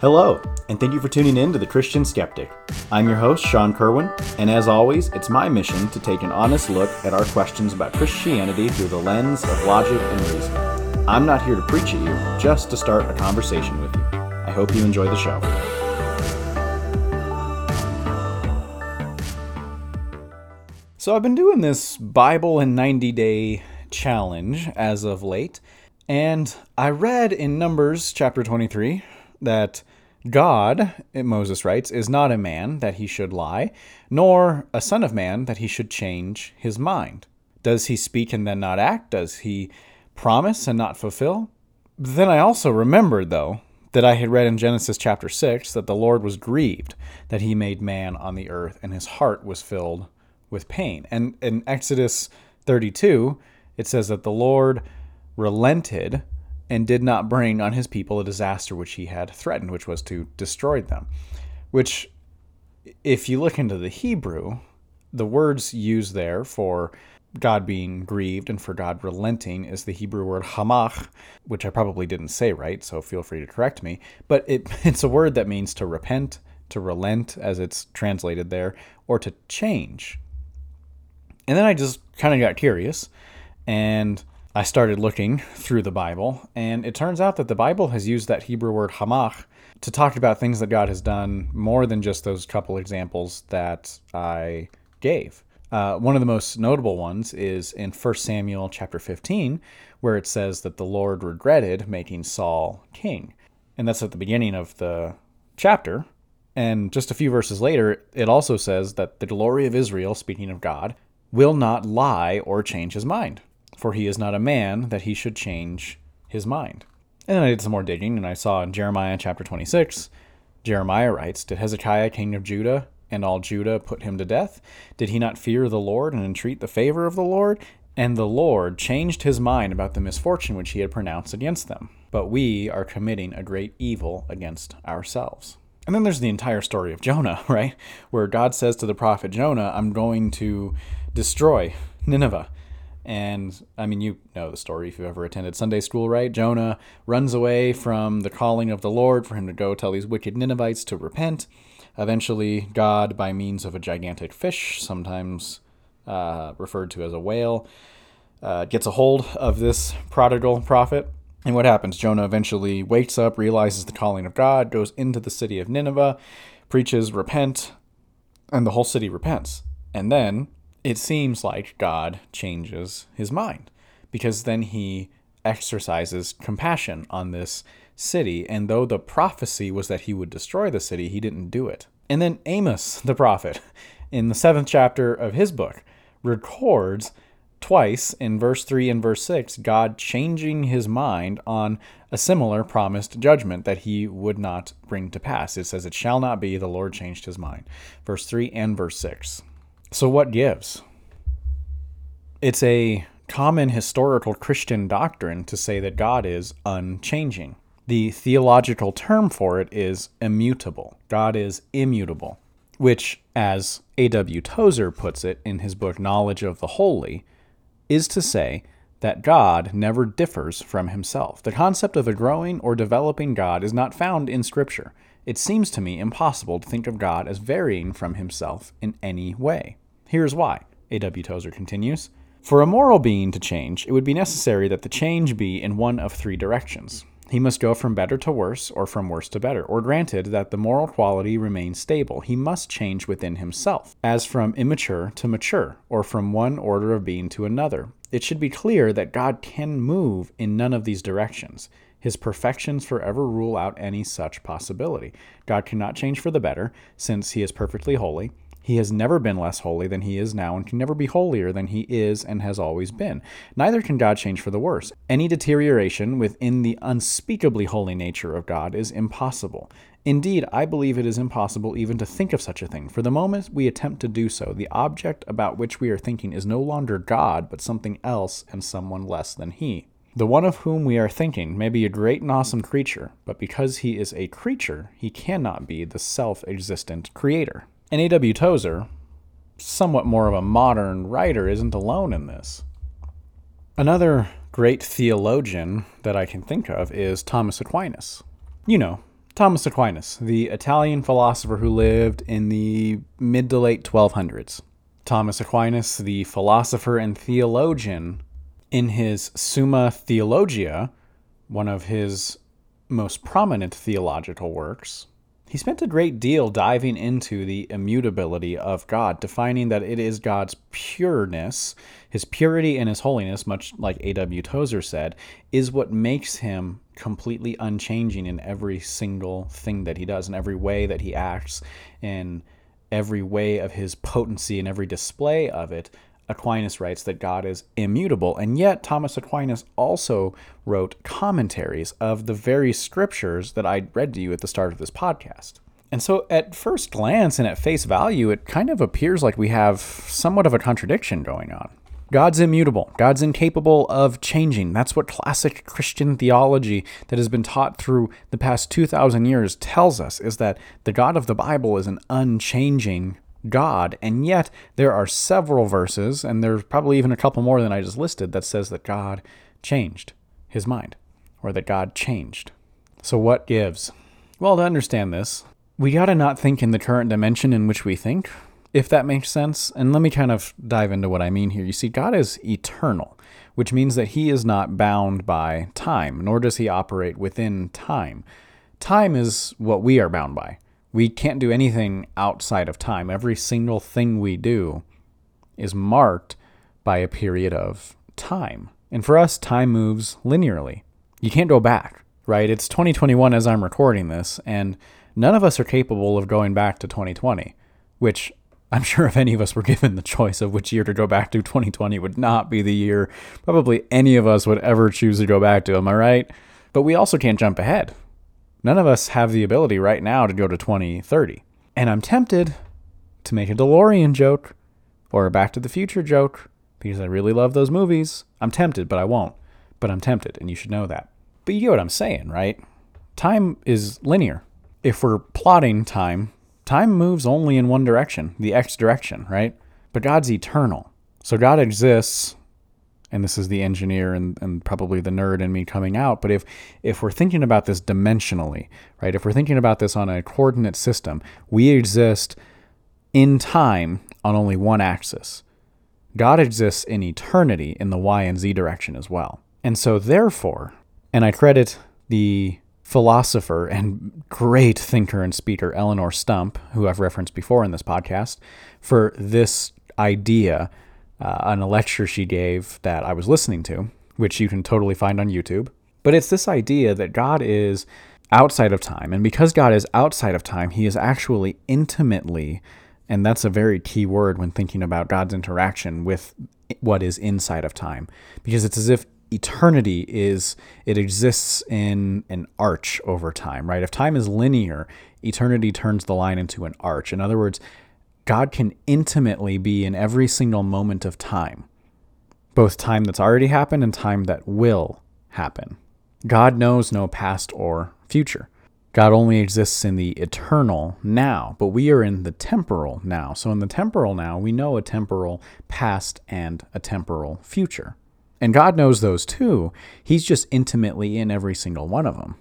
Hello, and thank you for tuning in to The Christian Skeptic. I'm your host, Sean Kerwin, and as always, it's my mission to take an honest look at our questions about Christianity through the lens of logic and reason. I'm not here to preach at you, just to start a conversation with you. I hope you enjoy the show. So, I've been doing this Bible in 90 day challenge as of late, and I read in Numbers chapter 23 that God, Moses writes, is not a man that he should lie, nor a son of man that he should change his mind. Does he speak and then not act? Does he promise and not fulfill? Then I also remembered, though, that I had read in Genesis chapter 6 that the Lord was grieved that he made man on the earth, and his heart was filled with pain. And in Exodus 32, it says that the Lord relented and did not bring on his people a disaster which he had threatened, which was to destroy them. Which, if you look into the Hebrew, the words used there for God being grieved and for God relenting is the Hebrew word hamach, which I probably didn't say right, so feel free to correct me. But it, it's a word that means to repent, to relent, as it's translated there, or to change. And then I just kind of got curious and I started looking through the Bible, and it turns out that the Bible has used that Hebrew word hamach to talk about things that God has done more than just those couple examples that I gave. Uh, one of the most notable ones is in 1 Samuel chapter 15, where it says that the Lord regretted making Saul king. And that's at the beginning of the chapter. And just a few verses later, it also says that the glory of Israel, speaking of God, will not lie or change his mind for he is not a man that he should change his mind. And then I did some more digging, and I saw in Jeremiah chapter 26, Jeremiah writes, Did Hezekiah, king of Judah, and all Judah put him to death? Did he not fear the Lord and entreat the favor of the Lord? And the Lord changed his mind about the misfortune which he had pronounced against them. But we are committing a great evil against ourselves. And then there's the entire story of Jonah, right? Where God says to the prophet Jonah, I'm going to destroy Nineveh. And I mean, you know the story if you've ever attended Sunday school, right? Jonah runs away from the calling of the Lord for him to go tell these wicked Ninevites to repent. Eventually, God, by means of a gigantic fish, sometimes uh, referred to as a whale, uh, gets a hold of this prodigal prophet. And what happens? Jonah eventually wakes up, realizes the calling of God, goes into the city of Nineveh, preaches, repent, and the whole city repents. And then it seems like God changes his mind because then he exercises compassion on this city. And though the prophecy was that he would destroy the city, he didn't do it. And then Amos, the prophet, in the seventh chapter of his book, records twice in verse 3 and verse 6 God changing his mind on a similar promised judgment that he would not bring to pass. It says, It shall not be, the Lord changed his mind. Verse 3 and verse 6. So, what gives? It's a common historical Christian doctrine to say that God is unchanging. The theological term for it is immutable. God is immutable, which, as A.W. Tozer puts it in his book Knowledge of the Holy, is to say that God never differs from himself. The concept of a growing or developing God is not found in Scripture it seems to me impossible to think of God as varying from himself in any way. Here's why. A.W. Tozer continues For a moral being to change, it would be necessary that the change be in one of three directions. He must go from better to worse, or from worse to better. Or granted that the moral quality remains stable, he must change within himself, as from immature to mature, or from one order of being to another. It should be clear that God can move in none of these directions. His perfections forever rule out any such possibility. God cannot change for the better, since he is perfectly holy. He has never been less holy than he is now and can never be holier than he is and has always been. Neither can God change for the worse. Any deterioration within the unspeakably holy nature of God is impossible. Indeed, I believe it is impossible even to think of such a thing. For the moment we attempt to do so, the object about which we are thinking is no longer God, but something else and someone less than he. The one of whom we are thinking may be a great and awesome creature, but because he is a creature, he cannot be the self existent creator. And A.W. Tozer, somewhat more of a modern writer, isn't alone in this. Another great theologian that I can think of is Thomas Aquinas. You know, Thomas Aquinas, the Italian philosopher who lived in the mid to late 1200s. Thomas Aquinas, the philosopher and theologian, in his Summa Theologia, one of his most prominent theological works, he spent a great deal diving into the immutability of God, defining that it is God's pureness, his purity and his holiness, much like A.W. Tozer said, is what makes him completely unchanging in every single thing that he does, in every way that he acts, in every way of his potency and every display of it. Aquinas writes that God is immutable, and yet Thomas Aquinas also wrote commentaries of the very scriptures that I read to you at the start of this podcast. And so, at first glance and at face value, it kind of appears like we have somewhat of a contradiction going on. God's immutable. God's incapable of changing. That's what classic Christian theology that has been taught through the past 2,000 years tells us is that the God of the Bible is an unchanging God. And yet, there are several verses, and there's probably even a couple more than I just listed, that says that God changed his mind or that God changed. So, what gives? Well, to understand this, we got to not think in the current dimension in which we think if that makes sense. And let me kind of dive into what I mean here. You see, God is eternal, which means that he is not bound by time, nor does he operate within time. Time is what we are bound by. We can't do anything outside of time. Every single thing we do is marked by a period of time. And for us, time moves linearly. You can't go back, right? It's 2021 as I'm recording this, and none of us are capable of going back to 2020, which I'm sure if any of us were given the choice of which year to go back to, 2020 would not be the year probably any of us would ever choose to go back to. Am I right? But we also can't jump ahead. None of us have the ability right now to go to 2030. And I'm tempted to make a DeLorean joke or a Back to the Future joke because I really love those movies. I'm tempted, but I won't. But I'm tempted, and you should know that. But you get what I'm saying, right? Time is linear. If we're plotting time time moves only in one direction, the X direction, right? But God's eternal. So God exists, and this is the engineer and, and probably the nerd in me coming out. But if if we're thinking about this dimensionally, right? If we're thinking about this on a coordinate system, we exist in time on only one axis. God exists in eternity in the Y and Z direction as well. And so therefore, and I credit the philosopher and great thinker and speaker Eleonore Stump, who I've referenced before in this podcast, for this idea uh, on a lecture she gave that I was listening to, which you can totally find on YouTube. But it's this idea that God is outside of time. And because God is outside of time, he is actually intimately, and that's a very key word when thinking about God's interaction with what is inside of time, because it's as if eternity is it exists in an arch over time, right? If time is linear, eternity turns the line into an arch. In other words, God can intimately be in every single moment of time, both time that's already happened and time that will happen. God knows no past or future. God only exists in the eternal now, but we are in the temporal now. So, in the temporal now, we know a temporal past and a temporal future. And God knows those too. He's just intimately in every single one of them.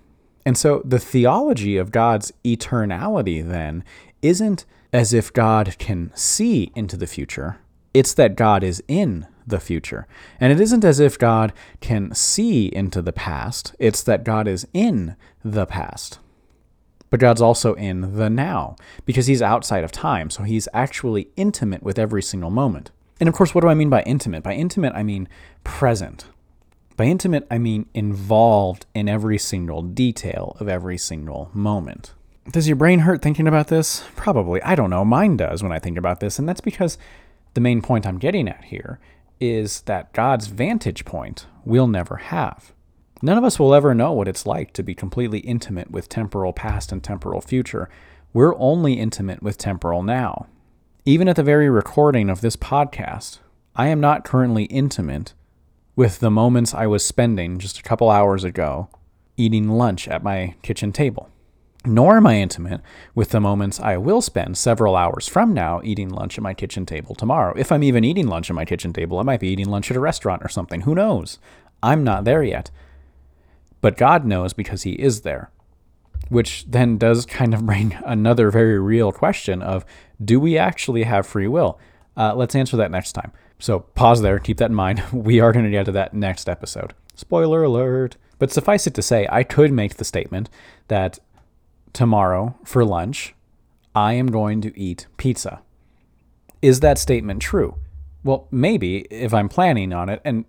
And so the theology of God's eternality then isn't as if God can see into the future, it's that God is in the future. And it isn't as if God can see into the past, it's that God is in the past. But God's also in the now because he's outside of time, so he's actually intimate with every single moment. And of course, what do I mean by intimate? By intimate, I mean present. By intimate, I mean involved in every single detail of every single moment. Does your brain hurt thinking about this? Probably. I don't know. Mine does when I think about this. And that's because the main point I'm getting at here is that God's vantage point we'll never have. None of us will ever know what it's like to be completely intimate with temporal past and temporal future. We're only intimate with temporal now. Even at the very recording of this podcast, I am not currently intimate with the moments I was spending just a couple hours ago eating lunch at my kitchen table. Nor am I intimate with the moments I will spend several hours from now eating lunch at my kitchen table tomorrow. If I'm even eating lunch at my kitchen table, I might be eating lunch at a restaurant or something. Who knows? I'm not there yet. But God knows because He is there. which then does kind of bring another very real question of do we actually have free will? Uh, let's answer that next time. So pause there, keep that in mind. We are going to get to that next episode. Spoiler alert. But suffice it to say, I could make the statement that tomorrow for lunch, I am going to eat pizza. Is that statement true? Well, maybe if I'm planning on it, and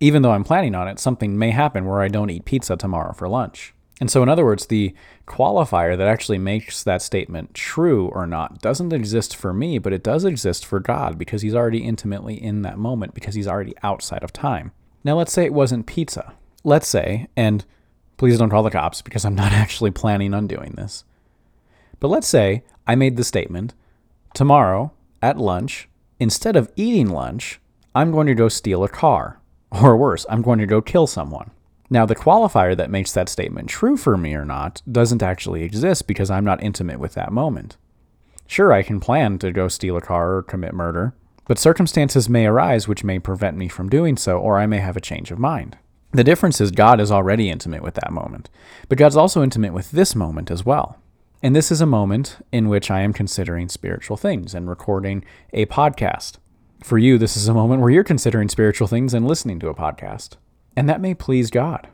even though I'm planning on it, something may happen where I don't eat pizza tomorrow for lunch. And so, in other words, the qualifier that actually makes that statement true or not doesn't exist for me, but it does exist for God because He's already intimately in that moment, because He's already outside of time. Now, let's say it wasn't pizza. Let's say, and please don't call the cops because I'm not actually planning on doing this. But let's say I made the statement tomorrow at lunch, instead of eating lunch, I'm going to go steal a car. Or worse, I'm going to go kill someone. Now, the qualifier that makes that statement true for me or not doesn't actually exist because I'm not intimate with that moment. Sure, I can plan to go steal a car or commit murder, but circumstances may arise which may prevent me from doing so, or I may have a change of mind. The difference is God is already intimate with that moment, but God's also intimate with this moment as well. And this is a moment in which I am considering spiritual things and recording a podcast. For you, this is a moment where you're considering spiritual things and listening to a podcast. And that may please God,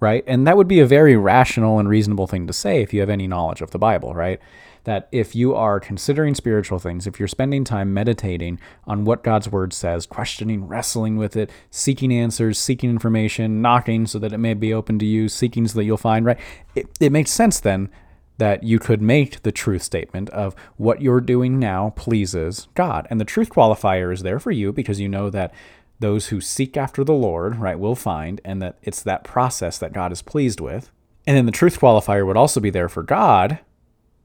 right? And that would be a very rational and reasonable thing to say if you have any knowledge of the Bible, right? That if you are considering spiritual things, if you're spending time meditating on what God's word says, questioning, wrestling with it, seeking answers, seeking information, knocking so that it may be open to you, seeking so that you'll find, right? It, it makes sense then that you could make the truth statement of what you're doing now pleases God. And the truth qualifier is there for you because you know that those who seek after the Lord, right, will find, and that it's that process that God is pleased with. And then the truth qualifier would also be there for God,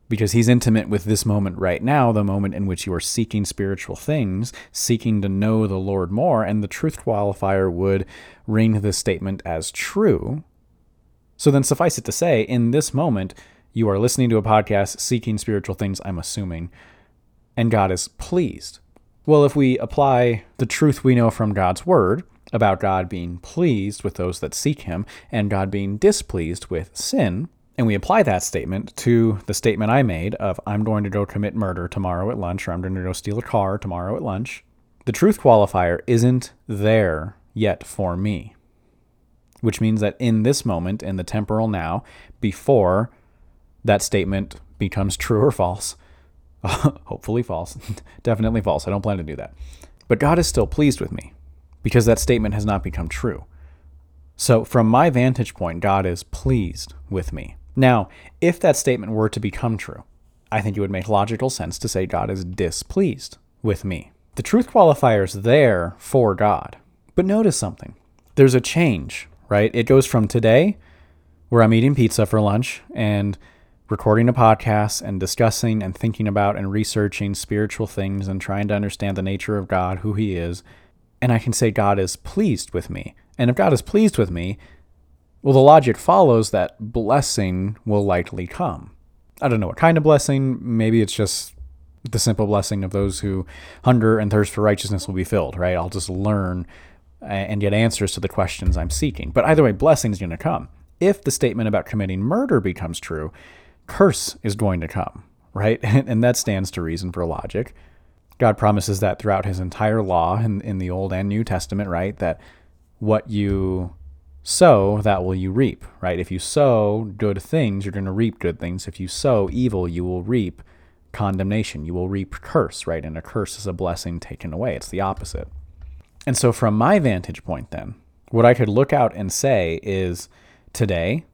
because He's intimate with this moment right now, the moment in which you are seeking spiritual things, seeking to know the Lord more. And the truth qualifier would ring this statement as true. So then, suffice it to say, in this moment, you are listening to a podcast, seeking spiritual things, I'm assuming, and God is pleased. Well, if we apply the truth we know from God's word about God being pleased with those that seek him and God being displeased with sin, and we apply that statement to the statement I made of I'm going to go commit murder tomorrow at lunch or I'm going to go steal a car tomorrow at lunch, the truth qualifier isn't there yet for me. Which means that in this moment, in the temporal now, before that statement becomes true or false, Hopefully false. Definitely false. I don't plan to do that. But God is still pleased with me because that statement has not become true. So, from my vantage point, God is pleased with me. Now, if that statement were to become true, I think it would make logical sense to say God is displeased with me. The truth qualifier is there for God. But notice something there's a change, right? It goes from today, where I'm eating pizza for lunch, and recording a podcast and discussing and thinking about and researching spiritual things and trying to understand the nature of God, who He is. And I can say God is pleased with me. And if God is pleased with me, well, the logic follows that blessing will likely come. I don't know what kind of blessing. Maybe it's just the simple blessing of those who hunger and thirst for righteousness will be filled, right? I'll just learn and get answers to the questions I'm seeking. But either way, blessing is going to come. If the statement about committing murder becomes true, curse is going to come, right? And that stands to reason for logic. God promises that throughout his entire law in, in the Old and New Testament, right? That what you sow, that will you reap, right? If you sow good things, you're going to reap good things. If you sow evil, you will reap condemnation. You will reap curse, right? And a curse is a blessing taken away. It's the opposite. And so, from my vantage point, then, what I could look out and say is today,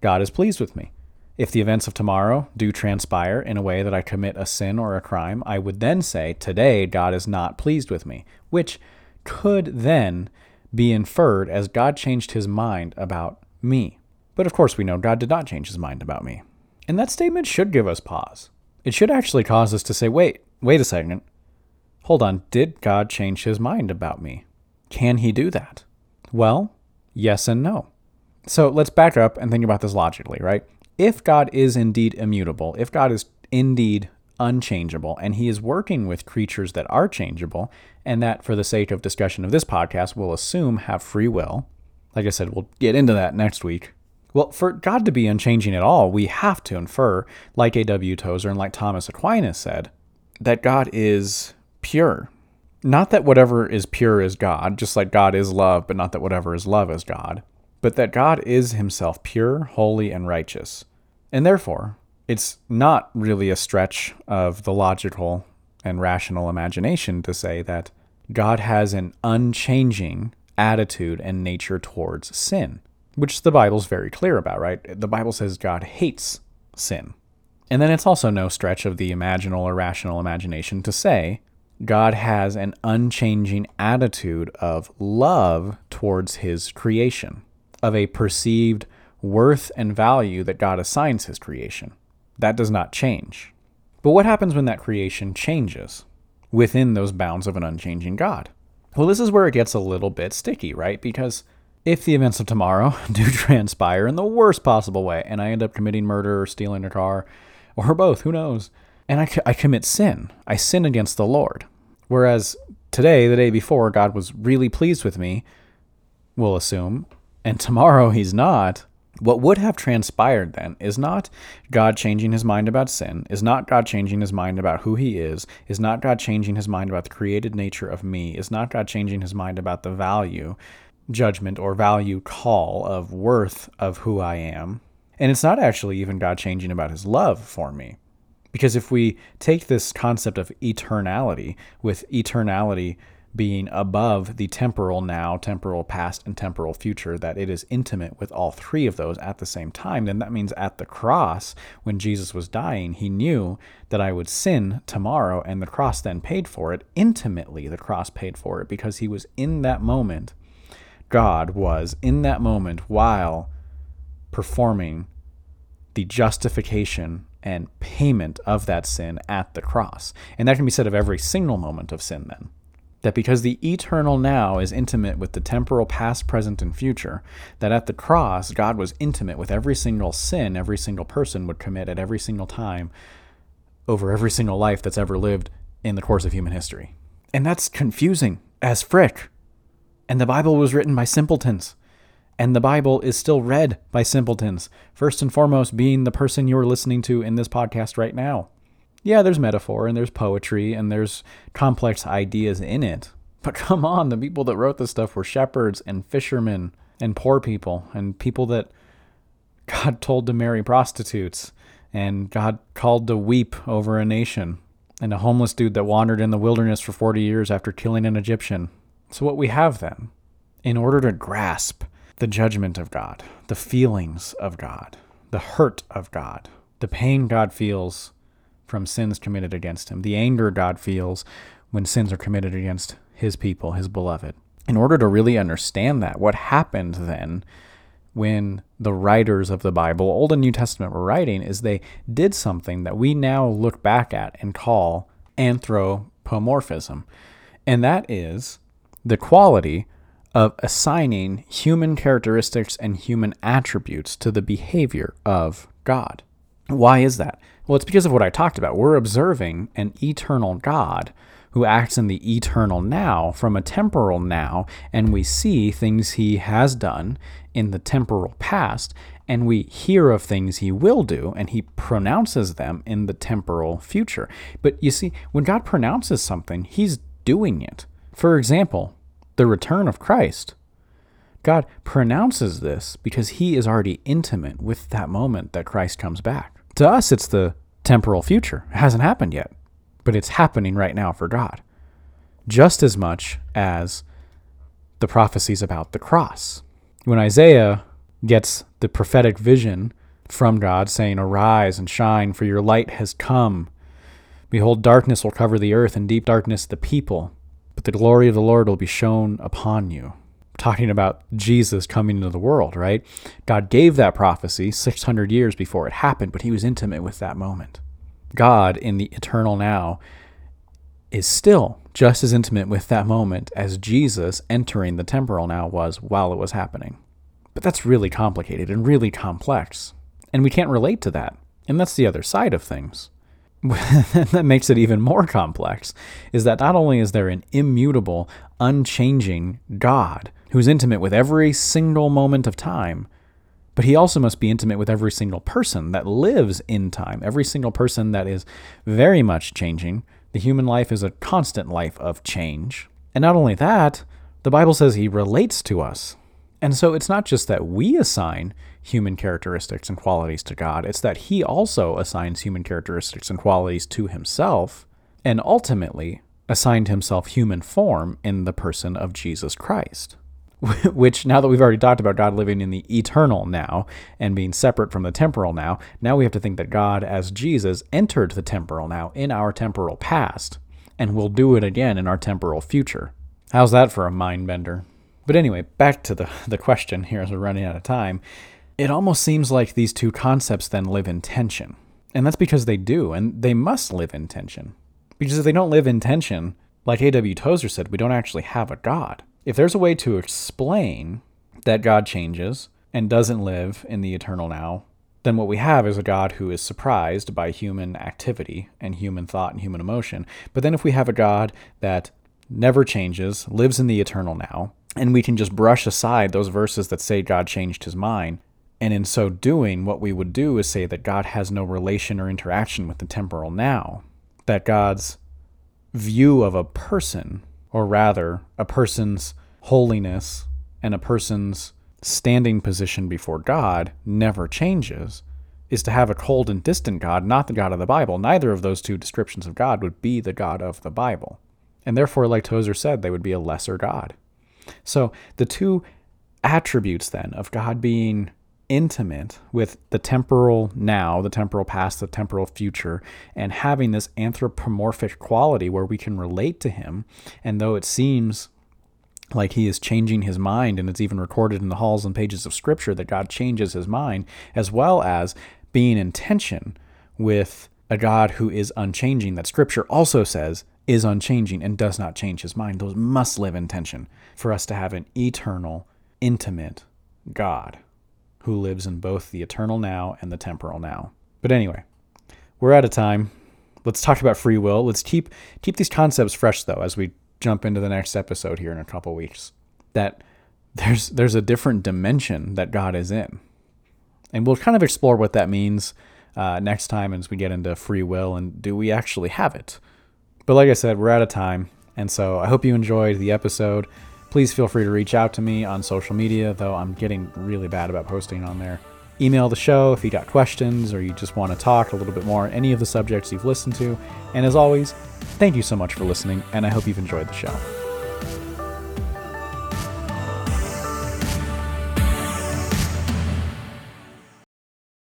God is pleased with me. If the events of tomorrow do transpire in a way that I commit a sin or a crime, I would then say, Today God is not pleased with me, which could then be inferred as God changed his mind about me. But of course, we know God did not change his mind about me. And that statement should give us pause. It should actually cause us to say, Wait, wait a second. Hold on, did God change his mind about me? Can he do that? Well, yes and no. So let's back up and think about this logically, right? If God is indeed immutable, if God is indeed unchangeable, and he is working with creatures that are changeable, and that for the sake of discussion of this podcast, we'll assume have free will. Like I said, we'll get into that next week. Well, for God to be unchanging at all, we have to infer, like A.W. Tozer and like Thomas Aquinas said, that God is pure. Not that whatever is pure is God, just like God is love, but not that whatever is love is God, but that God is himself pure, holy, and righteous. And therefore, it's not really a stretch of the logical and rational imagination to say that God has an unchanging attitude and nature towards sin, which the Bible's very clear about, right? The Bible says God hates sin. And then it's also no stretch of the imaginal or rational imagination to say God has an unchanging attitude of love towards his creation, of a perceived worth and value that God assigns his creation. That does not change. But what happens when that creation changes within those bounds of an unchanging God? Well, this is where it gets a little bit sticky, right? Because if the events of tomorrow do transpire in the worst possible way, and I end up committing murder or stealing a car, or both, who knows, and I, I commit sin, I sin against the Lord. Whereas today, the day before, God was really pleased with me, we'll assume, and tomorrow he's not, what would have transpired then is not God changing his mind about sin, is not God changing his mind about who he is, is not God changing his mind about the created nature of me, is not God changing his mind about the value, judgment, or value call of worth of who I am. And it's not actually even God changing about his love for me. Because if we take this concept of eternality, with eternality being above the temporal now, temporal past, and temporal future, that it is intimate with all three of those at the same time, then that means at the cross, when Jesus was dying, he knew that I would sin tomorrow, and the cross then paid for it. Intimately, the cross paid for it because he was in that moment. God was in that moment while performing the justification and payment of that sin at the cross. And that can be said of every single moment of sin, then that because the eternal now is intimate with the temporal past, present, and future, that at the cross, God was intimate with every single sin every single person would commit at every single time over every single life that's ever lived in the course of human history. And that's confusing as frick. And the Bible was written by simpletons. And the Bible is still read by simpletons, first and foremost being the person you're listening to in this podcast right now yeah, there's metaphor and there's poetry and there's complex ideas in it. But come on, the people that wrote this stuff were shepherds and fishermen and poor people and people that God told to marry prostitutes and God called to weep over a nation and a homeless dude that wandered in the wilderness for 40 years after killing an Egyptian. So, what we have then, in order to grasp the judgment of God, the feelings of God, the hurt of God, the pain God feels from sins committed against him, the anger God feels when sins are committed against his people, his beloved. In order to really understand that, what happened then when the writers of the Bible, Old and New Testament, were writing is they did something that we now look back at and call anthropomorphism. And that is the quality of assigning human characteristics and human attributes to the behavior of God. Why is that? Well, it's because of what I talked about. We're observing an eternal God who acts in the eternal now from a temporal now, and we see things he has done in the temporal past, and we hear of things he will do, and he pronounces them in the temporal future. But you see, when God pronounces something, he's doing it. For example, the return of Christ. God pronounces this because he is already intimate with that moment that Christ comes back. To us, it's the temporal future. It hasn't happened yet, but it's happening right now for God. Just as much as the prophecies about the cross. When Isaiah gets the prophetic vision from God saying, Arise and shine, for your light has come. Behold, darkness will cover the earth, and deep darkness the people, but the glory of the Lord will be shown upon you talking about Jesus coming into the world, right? God gave that prophecy 600 years before it happened, but he was intimate with that moment. God, in the eternal now, is still just as intimate with that moment as Jesus entering the temporal now was while it was happening. But that's really complicated and really complex. And we can't relate to that. And that's the other side of things. that makes it even more complex is that not only is there an immutable, unchanging God who's intimate with every single moment of time, But he also must be intimate with every single person that lives in time, every single person that is very much changing. The human life is a constant life of change. And not only that, the Bible says he relates to us. And so it's not just that we assign human characteristics and qualities to God, it's that he also assigns human characteristics and qualities to himself, and ultimately assigned himself human form in the person of Jesus Christ. Which, now that we've already talked about God living in the eternal now and being separate from the temporal now, now we have to think that God, as Jesus, entered the temporal now in our temporal past and will do it again in our temporal future. How's that for a mind bender? But anyway, back to the, the question here as we're running out of time. It almost seems like these two concepts then live in tension. And that's because they do, and they must live in tension. Because if they don't live in tension, like A.W. Tozer said, we don't actually have a God. If there's a way to explain that God changes and doesn't live in the eternal now, then what we have is a God who is surprised by human activity and human thought and human emotion. But then if we have a God that never changes, lives in the eternal now, and we can just brush aside those verses that say God changed his mind, and in so doing, what we would do is say that God has no relation or interaction with the temporal now, that God's view of a person or rather, a person's holiness and a person's standing position before God never changes, is to have a cold and distant God, not the God of the Bible. Neither of those two descriptions of God would be the God of the Bible. And therefore, like Tozer said, they would be a lesser God. So the two attributes then of God being intimate with the temporal now, the temporal past, the temporal future, and having this anthropomorphic quality where we can relate to him. And though it seems like he is changing his mind, and it's even recorded in the halls and pages of Scripture that God changes his mind, as well as being in tension with a God who is unchanging, that Scripture also says is unchanging and does not change his mind. Those must live in tension for us to have an eternal, intimate God who lives in both the eternal now and the temporal now. But anyway, we're out of time. Let's talk about free will. Let's keep keep these concepts fresh though as we jump into the next episode here in a couple weeks. That there's there's a different dimension that God is in. And we'll kind of explore what that means uh, next time as we get into free will and do we actually have it? But like I said, we're out of time. And so I hope you enjoyed the episode. Please feel free to reach out to me on social media, though I'm getting really bad about posting on there. Email the show if you got questions or you just want to talk a little bit more on any of the subjects you've listened to. And as always, thank you so much for listening, and I hope you've enjoyed the show.